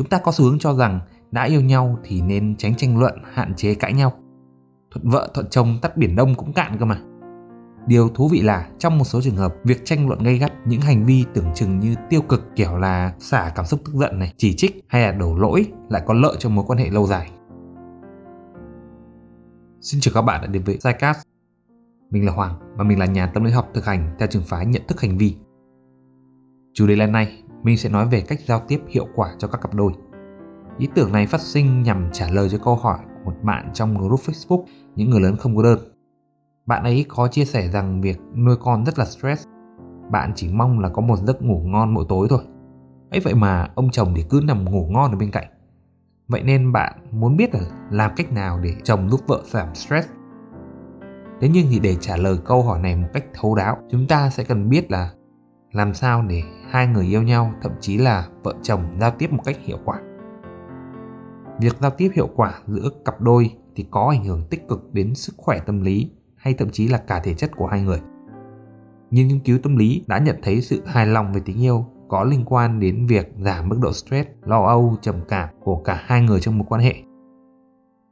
Chúng ta có xu hướng cho rằng đã yêu nhau thì nên tránh tranh luận, hạn chế cãi nhau. Thuận vợ thuận chồng tắt biển đông cũng cạn cơ mà. Điều thú vị là trong một số trường hợp, việc tranh luận gây gắt những hành vi tưởng chừng như tiêu cực kiểu là xả cảm xúc tức giận này, chỉ trích hay là đổ lỗi lại có lợi cho mối quan hệ lâu dài. Xin chào các bạn đã đến với Zycast. Mình là Hoàng và mình là nhà tâm lý học thực hành theo trường phái nhận thức hành vi. Chủ đề lần này, mình sẽ nói về cách giao tiếp hiệu quả cho các cặp đôi. Ý tưởng này phát sinh nhằm trả lời cho câu hỏi của một bạn trong group Facebook những người lớn không có đơn bạn ấy có chia sẻ rằng việc nuôi con rất là stress. Bạn chỉ mong là có một giấc ngủ ngon mỗi tối thôi. ấy vậy mà ông chồng thì cứ nằm ngủ ngon ở bên cạnh. Vậy nên bạn muốn biết là làm cách nào để chồng giúp vợ giảm stress. Thế nhưng thì để trả lời câu hỏi này một cách thấu đáo, chúng ta sẽ cần biết là làm sao để hai người yêu nhau, thậm chí là vợ chồng giao tiếp một cách hiệu quả. Việc giao tiếp hiệu quả giữa cặp đôi thì có ảnh hưởng tích cực đến sức khỏe tâm lý hay thậm chí là cả thể chất của hai người. Nhưng nghiên cứu tâm lý đã nhận thấy sự hài lòng về tình yêu có liên quan đến việc giảm mức độ stress, lo âu, trầm cảm của cả hai người trong một quan hệ.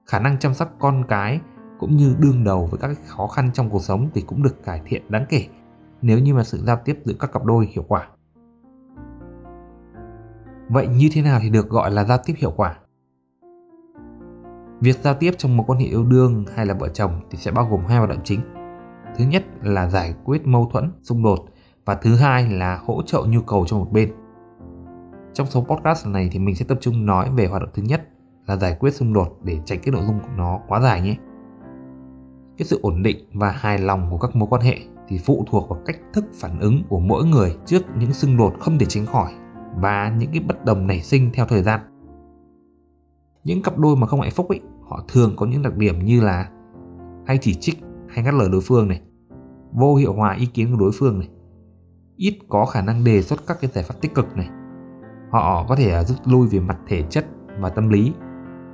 Khả năng chăm sóc con cái cũng như đương đầu với các khó khăn trong cuộc sống thì cũng được cải thiện đáng kể nếu như mà sự giao tiếp giữa các cặp đôi hiệu quả. Vậy như thế nào thì được gọi là giao tiếp hiệu quả? Việc giao tiếp trong một quan hệ yêu đương hay là vợ chồng thì sẽ bao gồm hai hoạt động chính. Thứ nhất là giải quyết mâu thuẫn, xung đột và thứ hai là hỗ trợ nhu cầu cho một bên. Trong số podcast này thì mình sẽ tập trung nói về hoạt động thứ nhất là giải quyết xung đột để tránh cái nội dung của nó quá dài nhé. Cái sự ổn định và hài lòng của các mối quan hệ thì phụ thuộc vào cách thức phản ứng của mỗi người trước những xung đột không thể tránh khỏi và những cái bất đồng nảy sinh theo thời gian. Những cặp đôi mà không hạnh phúc ấy, họ thường có những đặc điểm như là hay chỉ trích, hay ngắt lời đối phương này, vô hiệu hóa ý kiến của đối phương này, ít có khả năng đề xuất các cái giải pháp tích cực này. Họ có thể à, rút lui về mặt thể chất và tâm lý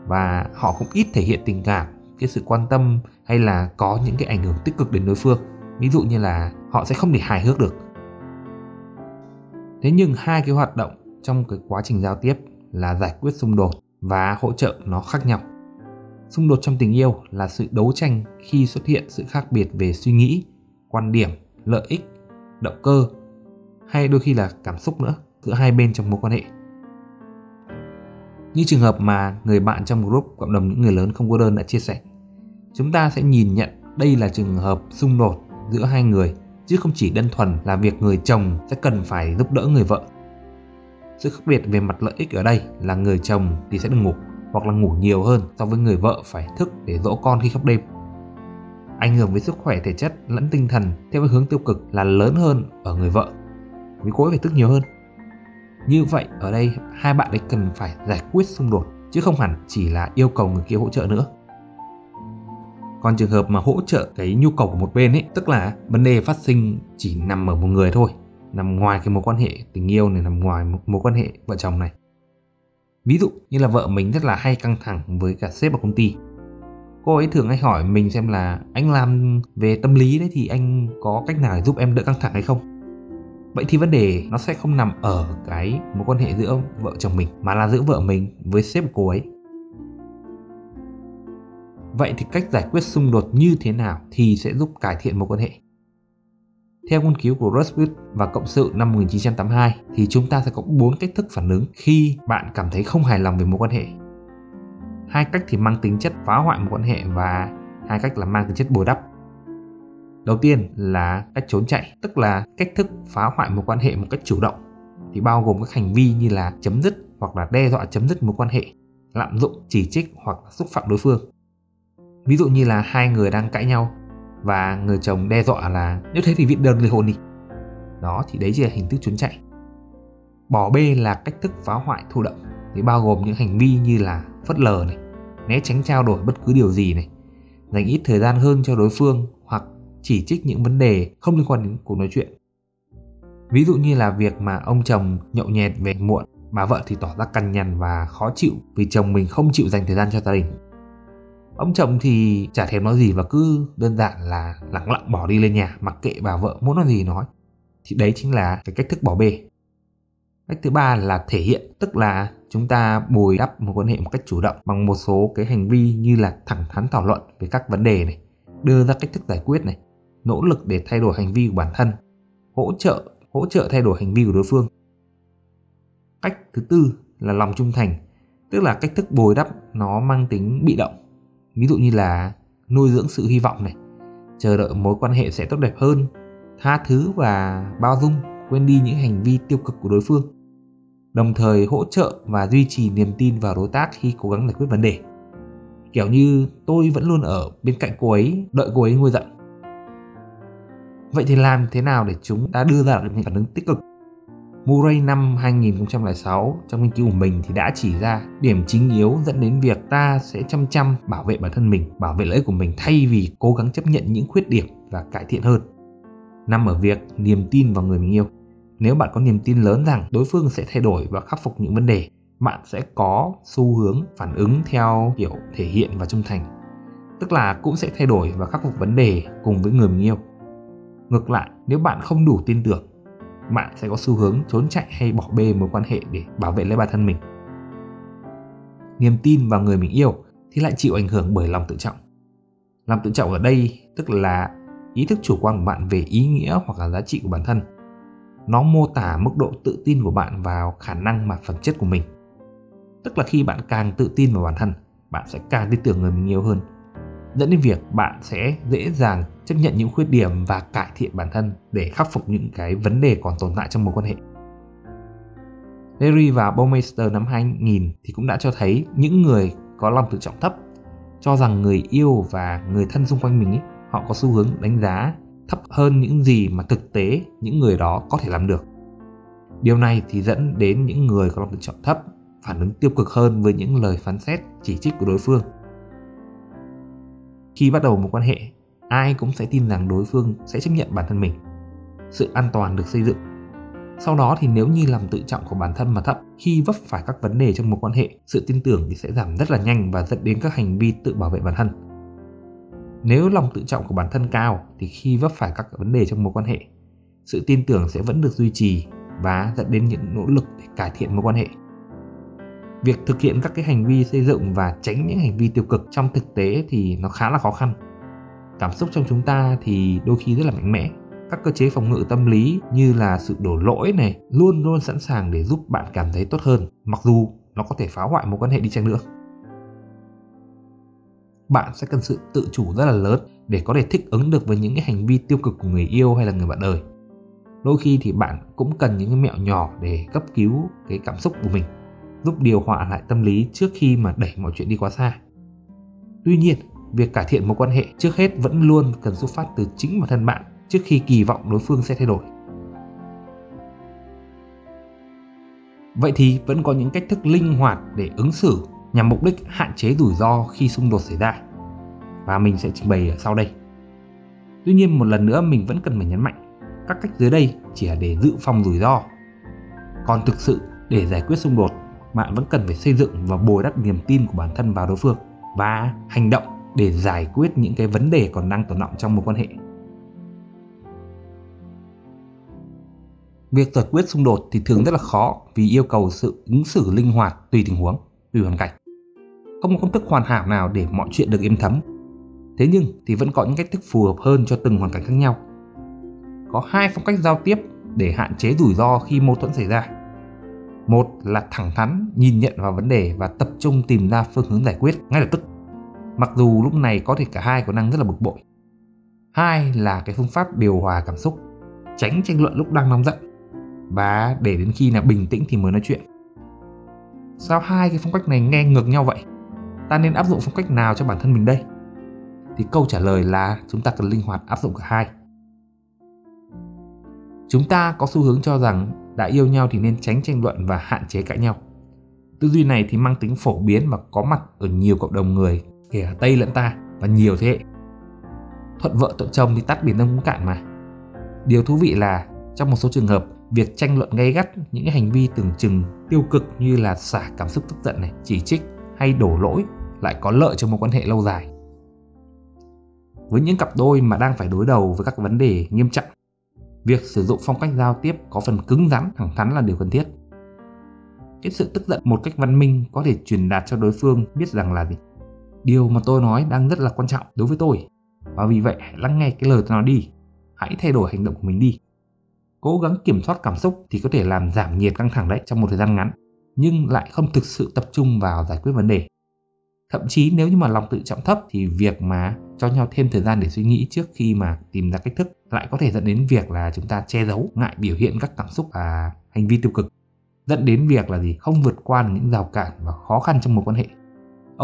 và họ cũng ít thể hiện tình cảm, cái sự quan tâm hay là có những cái ảnh hưởng tích cực đến đối phương ví dụ như là họ sẽ không thể hài hước được. Thế nhưng hai cái hoạt động trong cái quá trình giao tiếp là giải quyết xung đột và hỗ trợ nó khác nhau. Xung đột trong tình yêu là sự đấu tranh khi xuất hiện sự khác biệt về suy nghĩ, quan điểm, lợi ích, động cơ, hay đôi khi là cảm xúc nữa, giữa hai bên trong mối quan hệ. Như trường hợp mà người bạn trong group cộng đồng những người lớn không cô đơn đã chia sẻ, chúng ta sẽ nhìn nhận đây là trường hợp xung đột giữa hai người, chứ không chỉ đơn thuần là việc người chồng sẽ cần phải giúp đỡ người vợ sự khác biệt về mặt lợi ích ở đây là người chồng thì sẽ được ngủ hoặc là ngủ nhiều hơn so với người vợ phải thức để dỗ con khi khóc đêm. Ảnh hưởng với sức khỏe thể chất lẫn tinh thần theo cái hướng tiêu cực là lớn hơn ở người vợ, vì cô ấy phải thức nhiều hơn. Như vậy, ở đây hai bạn ấy cần phải giải quyết xung đột, chứ không hẳn chỉ là yêu cầu người kia hỗ trợ nữa. Còn trường hợp mà hỗ trợ cái nhu cầu của một bên ấy, tức là vấn đề phát sinh chỉ nằm ở một người thôi nằm ngoài cái mối quan hệ tình yêu này nằm ngoài mối quan hệ vợ chồng này. Ví dụ như là vợ mình rất là hay căng thẳng với cả sếp ở công ty. Cô ấy thường hay hỏi mình xem là anh làm về tâm lý đấy thì anh có cách nào để giúp em đỡ căng thẳng hay không? Vậy thì vấn đề nó sẽ không nằm ở cái mối quan hệ giữa vợ chồng mình mà là giữa vợ mình với sếp của cô ấy vậy thì cách giải quyết xung đột như thế nào thì sẽ giúp cải thiện mối quan hệ theo nghiên cứu của Rusbit và Cộng sự năm 1982 thì chúng ta sẽ có 4 cách thức phản ứng khi bạn cảm thấy không hài lòng về mối quan hệ. Hai cách thì mang tính chất phá hoại mối quan hệ và hai cách là mang tính chất bồi đắp. Đầu tiên là cách trốn chạy, tức là cách thức phá hoại mối quan hệ một cách chủ động thì bao gồm các hành vi như là chấm dứt hoặc là đe dọa chấm dứt mối quan hệ, lạm dụng, chỉ trích hoặc xúc phạm đối phương. Ví dụ như là hai người đang cãi nhau và người chồng đe dọa là, nếu thế thì viết đơn ly hôn đi. Đó, thì đấy chỉ là hình thức trốn chạy. Bỏ bê là cách thức phá hoại, thụ động. Thì bao gồm những hành vi như là phớt lờ này, né tránh trao đổi bất cứ điều gì này, dành ít thời gian hơn cho đối phương hoặc chỉ trích những vấn đề không liên quan đến cuộc nói chuyện. Ví dụ như là việc mà ông chồng nhậu nhẹt về muộn, bà vợ thì tỏ ra cằn nhằn và khó chịu vì chồng mình không chịu dành thời gian cho gia đình. Ông chồng thì chả thèm nói gì và cứ đơn giản là lặng lặng bỏ đi lên nhà, mặc kệ bà vợ muốn nói gì nói. Thì đấy chính là cái cách thức bỏ bê. cách thứ ba là thể hiện, tức là chúng ta bồi đắp một quan hệ một cách chủ động bằng một số cái hành vi như là thẳng thắn thảo luận về các vấn đề này, đưa ra cách thức giải quyết này, nỗ lực để thay đổi hành vi của bản thân, hỗ trợ hỗ trợ thay đổi hành vi của đối phương cách thứ tư là lòng trung thành, tức là cách thức bồi đắp nó mang tính bị động ví dụ như là nuôi dưỡng sự hy vọng này, chờ đợi mối quan hệ sẽ tốt đẹp hơn, tha thứ và bao dung, quên đi những hành vi tiêu cực của đối phương. Đồng thời hỗ trợ và duy trì niềm tin vào đối tác khi cố gắng giải quyết vấn đề. Kiểu như tôi vẫn luôn ở bên cạnh cô ấy, đợi cô ấy nguôi giận. Vậy thì làm thế nào để chúng ta đưa ra được những phản ứng tích cực? Murray năm 2006 trong nghiên cứu của mình thì đã chỉ ra điểm chính yếu dẫn đến việc ta sẽ chăm chăm bảo vệ bản thân mình, bảo vệ lợi ích của mình thay vì cố gắng chấp nhận những khuyết điểm và cải thiện hơn. Nằm ở việc niềm tin vào người mình yêu. Nếu bạn có niềm tin lớn rằng đối phương sẽ thay đổi và khắc phục những vấn đề, bạn sẽ có xu hướng phản ứng theo kiểu thể hiện và trung thành. Tức là cũng sẽ thay đổi và khắc phục vấn đề cùng với người mình yêu. Ngược lại, nếu bạn không đủ tin tưởng bạn sẽ có xu hướng trốn chạy hay bỏ bê mối quan hệ để bảo vệ lấy bản thân mình. Niềm tin vào người mình yêu thì lại chịu ảnh hưởng bởi lòng tự trọng. Lòng tự trọng ở đây tức là ý thức chủ quan của bạn về ý nghĩa hoặc là giá trị của bản thân. Nó mô tả mức độ tự tin của bạn vào khả năng và phẩm chất của mình. Tức là khi bạn càng tự tin vào bản thân, bạn sẽ càng tin tưởng người mình yêu hơn dẫn đến việc bạn sẽ dễ dàng chấp nhận những khuyết điểm và cải thiện bản thân để khắc phục những cái vấn đề còn tồn tại trong mối quan hệ. Larry và Baumeister năm 2000 thì cũng đã cho thấy những người có lòng tự trọng thấp cho rằng người yêu và người thân xung quanh mình ấy, họ có xu hướng đánh giá thấp hơn những gì mà thực tế những người đó có thể làm được. Điều này thì dẫn đến những người có lòng tự trọng thấp phản ứng tiêu cực hơn với những lời phán xét, chỉ trích của đối phương khi bắt đầu một quan hệ, ai cũng sẽ tin rằng đối phương sẽ chấp nhận bản thân mình. Sự an toàn được xây dựng. Sau đó thì nếu như lòng tự trọng của bản thân mà thấp, khi vấp phải các vấn đề trong một quan hệ, sự tin tưởng thì sẽ giảm rất là nhanh và dẫn đến các hành vi tự bảo vệ bản thân. Nếu lòng tự trọng của bản thân cao thì khi vấp phải các vấn đề trong mối quan hệ, sự tin tưởng sẽ vẫn được duy trì và dẫn đến những nỗ lực để cải thiện mối quan hệ việc thực hiện các cái hành vi xây dựng và tránh những hành vi tiêu cực trong thực tế thì nó khá là khó khăn. Cảm xúc trong chúng ta thì đôi khi rất là mạnh mẽ. Các cơ chế phòng ngự tâm lý như là sự đổ lỗi này luôn luôn sẵn sàng để giúp bạn cảm thấy tốt hơn, mặc dù nó có thể phá hoại một quan hệ đi chăng nữa. Bạn sẽ cần sự tự chủ rất là lớn để có thể thích ứng được với những cái hành vi tiêu cực của người yêu hay là người bạn đời. Đôi khi thì bạn cũng cần những cái mẹo nhỏ để cấp cứu cái cảm xúc của mình giúp điều hòa lại tâm lý trước khi mà đẩy mọi chuyện đi quá xa. Tuy nhiên, việc cải thiện mối quan hệ trước hết vẫn luôn cần xuất phát từ chính bản thân bạn trước khi kỳ vọng đối phương sẽ thay đổi. Vậy thì vẫn có những cách thức linh hoạt để ứng xử nhằm mục đích hạn chế rủi ro khi xung đột xảy ra. Và mình sẽ trình bày ở sau đây. Tuy nhiên một lần nữa mình vẫn cần phải nhấn mạnh, các cách dưới đây chỉ là để dự phòng rủi ro. Còn thực sự để giải quyết xung đột bạn vẫn cần phải xây dựng và bồi đắp niềm tin của bản thân vào đối phương và hành động để giải quyết những cái vấn đề còn đang tồn động trong mối quan hệ. Việc giải quyết xung đột thì thường rất là khó vì yêu cầu sự ứng xử linh hoạt tùy tình huống, tùy hoàn cảnh. Không có công thức hoàn hảo nào để mọi chuyện được êm thấm. Thế nhưng thì vẫn có những cách thức phù hợp hơn cho từng hoàn cảnh khác nhau. Có hai phong cách giao tiếp để hạn chế rủi ro khi mâu thuẫn xảy ra một là thẳng thắn, nhìn nhận vào vấn đề và tập trung tìm ra phương hướng giải quyết ngay lập tức. Mặc dù lúc này có thể cả hai có năng rất là bực bội. Hai là cái phương pháp điều hòa cảm xúc, tránh tranh luận lúc đang nóng giận. Và để đến khi là bình tĩnh thì mới nói chuyện. Sao hai cái phong cách này nghe ngược nhau vậy? Ta nên áp dụng phong cách nào cho bản thân mình đây? Thì câu trả lời là chúng ta cần linh hoạt áp dụng cả hai. Chúng ta có xu hướng cho rằng đã yêu nhau thì nên tránh tranh luận và hạn chế cãi nhau. Tư duy này thì mang tính phổ biến và có mặt ở nhiều cộng đồng người, kể cả Tây lẫn ta và nhiều thế hệ. Thuận vợ thuận chồng thì tắt biển đông cũng cạn mà. Điều thú vị là trong một số trường hợp, việc tranh luận gay gắt những hành vi tưởng chừng tiêu cực như là xả cảm xúc tức giận này, chỉ trích hay đổ lỗi lại có lợi cho mối quan hệ lâu dài. Với những cặp đôi mà đang phải đối đầu với các vấn đề nghiêm trọng Việc sử dụng phong cách giao tiếp có phần cứng rắn, thẳng thắn là điều cần thiết. cái sự tức giận một cách văn minh có thể truyền đạt cho đối phương biết rằng là gì? Điều mà tôi nói đang rất là quan trọng đối với tôi. Và vì vậy hãy lắng nghe cái lời tôi nói đi. Hãy thay đổi hành động của mình đi. Cố gắng kiểm soát cảm xúc thì có thể làm giảm nhiệt căng thẳng đấy trong một thời gian ngắn nhưng lại không thực sự tập trung vào giải quyết vấn đề. Thậm chí nếu như mà lòng tự trọng thấp thì việc mà cho nhau thêm thời gian để suy nghĩ trước khi mà tìm ra cách thức lại có thể dẫn đến việc là chúng ta che giấu ngại biểu hiện các cảm xúc và hành vi tiêu cực dẫn đến việc là gì không vượt qua được những rào cản và khó khăn trong mối quan hệ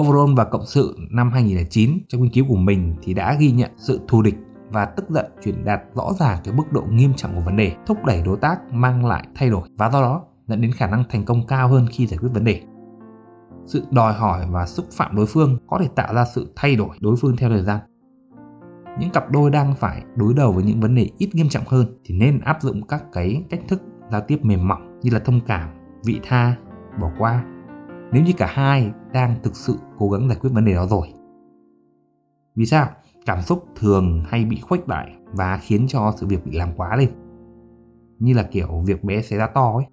Overall và Cộng sự năm 2009 trong nghiên cứu của mình thì đã ghi nhận sự thù địch và tức giận truyền đạt rõ ràng cái mức độ nghiêm trọng của vấn đề, thúc đẩy đối tác mang lại thay đổi và do đó dẫn đến khả năng thành công cao hơn khi giải quyết vấn đề. Sự đòi hỏi và xúc phạm đối phương có thể tạo ra sự thay đổi đối phương theo thời gian. Những cặp đôi đang phải đối đầu với những vấn đề ít nghiêm trọng hơn thì nên áp dụng các cái cách thức giao tiếp mềm mỏng như là thông cảm, vị tha, bỏ qua nếu như cả hai đang thực sự cố gắng giải quyết vấn đề đó rồi. Vì sao? Cảm xúc thường hay bị khuếch đại và khiến cho sự việc bị làm quá lên. Như là kiểu việc bé xé ra to ấy.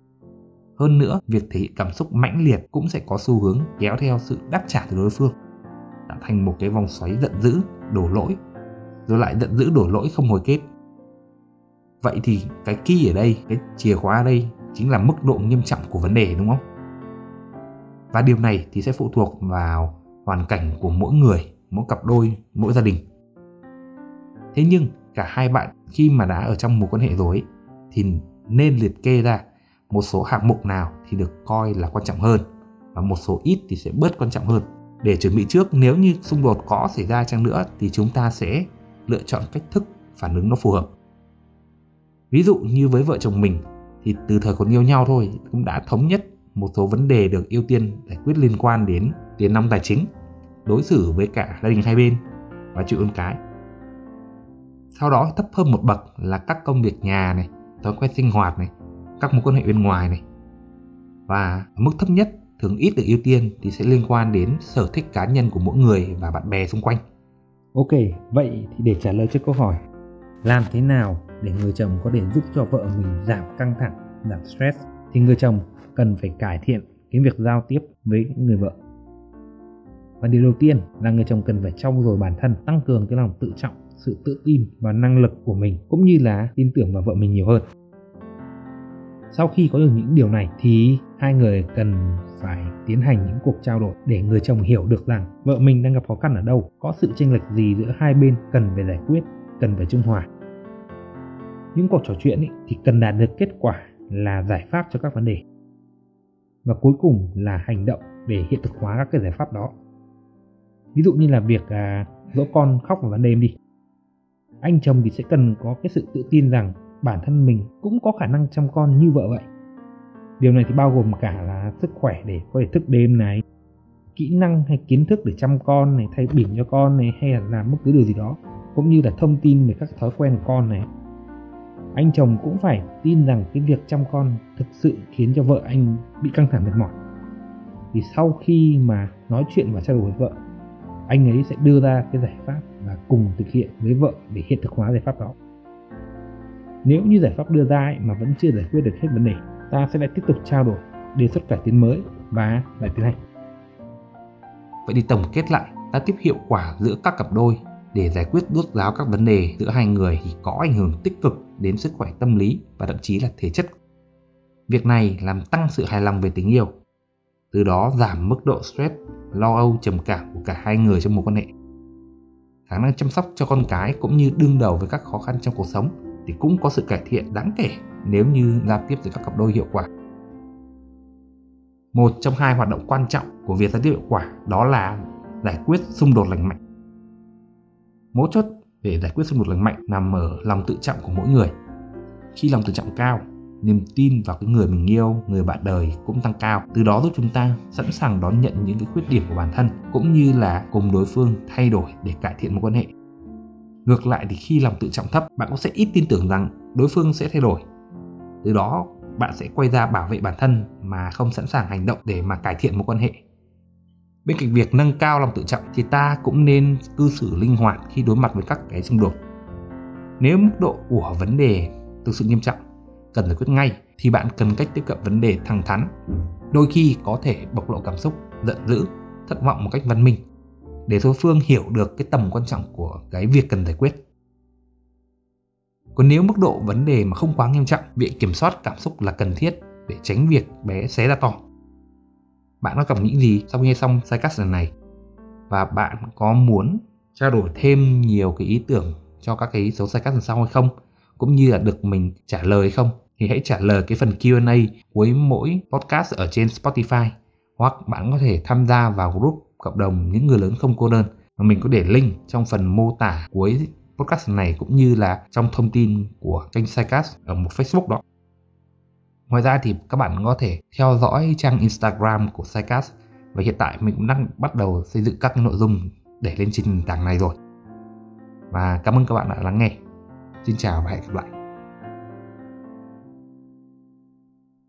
Hơn nữa, việc thể hiện cảm xúc mãnh liệt cũng sẽ có xu hướng kéo theo sự đáp trả từ đối phương, tạo thành một cái vòng xoáy giận dữ, đổ lỗi, rồi lại giận dữ đổ lỗi không hồi kết. Vậy thì cái key ở đây, cái chìa khóa ở đây chính là mức độ nghiêm trọng của vấn đề đúng không? Và điều này thì sẽ phụ thuộc vào hoàn cảnh của mỗi người, mỗi cặp đôi, mỗi gia đình. Thế nhưng cả hai bạn khi mà đã ở trong một quan hệ rồi thì nên liệt kê ra một số hạng mục nào thì được coi là quan trọng hơn và một số ít thì sẽ bớt quan trọng hơn để chuẩn bị trước nếu như xung đột có xảy ra chăng nữa thì chúng ta sẽ lựa chọn cách thức phản ứng nó phù hợp ví dụ như với vợ chồng mình thì từ thời còn yêu nhau thôi cũng đã thống nhất một số vấn đề được ưu tiên giải quyết liên quan đến tiền nong tài chính, đối xử với cả gia đình hai bên và chịu ơn cái. Sau đó thấp hơn một bậc là các công việc nhà này, thói quen sinh hoạt này, các mối quan hệ bên ngoài này. Và mức thấp nhất thường ít được ưu tiên thì sẽ liên quan đến sở thích cá nhân của mỗi người và bạn bè xung quanh. Ok, vậy thì để trả lời cho câu hỏi làm thế nào để người chồng có thể giúp cho vợ mình giảm căng thẳng, giảm stress? Thì người chồng cần phải cải thiện cái việc giao tiếp với người vợ. Và điều đầu tiên là người chồng cần phải trau dồi bản thân tăng cường cái lòng tự trọng sự tự tin và năng lực của mình cũng như là tin tưởng vào vợ mình nhiều hơn. Sau khi có được những điều này thì hai người cần phải tiến hành những cuộc trao đổi để người chồng hiểu được rằng vợ mình đang gặp khó khăn ở đâu có sự chênh lệch gì giữa hai bên cần phải giải quyết cần phải trung hòa. Những cuộc trò chuyện ý, thì cần đạt được kết quả là giải pháp cho các vấn đề. Và cuối cùng là hành động để hiện thực hóa các cái giải pháp đó. Ví dụ như là việc à, dỗ con khóc vào ban đêm đi. Anh chồng thì sẽ cần có cái sự tự tin rằng bản thân mình cũng có khả năng chăm con như vợ vậy điều này thì bao gồm cả là sức khỏe để có thể thức đêm này, kỹ năng hay kiến thức để chăm con này, thay biển cho con này, hay là làm bất cứ điều gì đó, cũng như là thông tin về các thói quen của con này. Anh chồng cũng phải tin rằng cái việc chăm con thực sự khiến cho vợ anh bị căng thẳng mệt mỏi. Thì sau khi mà nói chuyện và trao đổi với vợ, anh ấy sẽ đưa ra cái giải pháp và cùng thực hiện với vợ để hiện thực hóa giải pháp đó. Nếu như giải pháp đưa ra ấy mà vẫn chưa giải quyết được hết vấn đề ta sẽ lại tiếp tục trao đổi đề xuất cải tiến mới và lại tiến hành vậy thì tổng kết lại ta tiếp hiệu quả giữa các cặp đôi để giải quyết đốt ráo các vấn đề giữa hai người thì có ảnh hưởng tích cực đến sức khỏe tâm lý và thậm chí là thể chất. Việc này làm tăng sự hài lòng về tình yêu, từ đó giảm mức độ stress, lo âu, trầm cảm của cả hai người trong mối quan hệ. Khả năng chăm sóc cho con cái cũng như đương đầu với các khó khăn trong cuộc sống thì cũng có sự cải thiện đáng kể nếu như giao tiếp giữa các cặp đôi hiệu quả. Một trong hai hoạt động quan trọng của việc giao tiếp hiệu quả đó là giải quyết xung đột lành mạnh. Mấu chốt để giải quyết xung đột lành mạnh nằm ở lòng tự trọng của mỗi người. Khi lòng tự trọng cao, niềm tin vào cái người mình yêu, người bạn đời cũng tăng cao. Từ đó giúp chúng ta sẵn sàng đón nhận những cái khuyết điểm của bản thân, cũng như là cùng đối phương thay đổi để cải thiện mối quan hệ. Ngược lại thì khi lòng tự trọng thấp, bạn cũng sẽ ít tin tưởng rằng đối phương sẽ thay đổi từ đó bạn sẽ quay ra bảo vệ bản thân mà không sẵn sàng hành động để mà cải thiện mối quan hệ. Bên cạnh việc nâng cao lòng tự trọng thì ta cũng nên cư xử linh hoạt khi đối mặt với các cái xung đột. Nếu mức độ của vấn đề thực sự nghiêm trọng, cần giải quyết ngay thì bạn cần cách tiếp cận vấn đề thẳng thắn, đôi khi có thể bộc lộ cảm xúc giận dữ thất vọng một cách văn minh. Để đối phương hiểu được cái tầm quan trọng của cái việc cần giải quyết còn nếu mức độ vấn đề mà không quá nghiêm trọng việc kiểm soát cảm xúc là cần thiết để tránh việc bé xé ra to. Bạn có cảm nghĩ gì sau khi nghe xong sidecast lần này? Và bạn có muốn trao đổi thêm nhiều cái ý tưởng cho các cái số sidecast lần sau hay không? Cũng như là được mình trả lời hay không? Thì hãy trả lời cái phần Q&A cuối mỗi podcast ở trên Spotify. Hoặc bạn có thể tham gia vào group cộng đồng những người lớn không cô đơn. Mà mình có để link trong phần mô tả cuối podcast này cũng như là trong thông tin của kênh Sidecast ở một Facebook đó. Ngoài ra thì các bạn có thể theo dõi trang Instagram của Sidecast và hiện tại mình cũng đang bắt đầu xây dựng các nội dung để lên trên nền tảng này rồi. Và cảm ơn các bạn đã lắng nghe. Xin chào và hẹn gặp lại.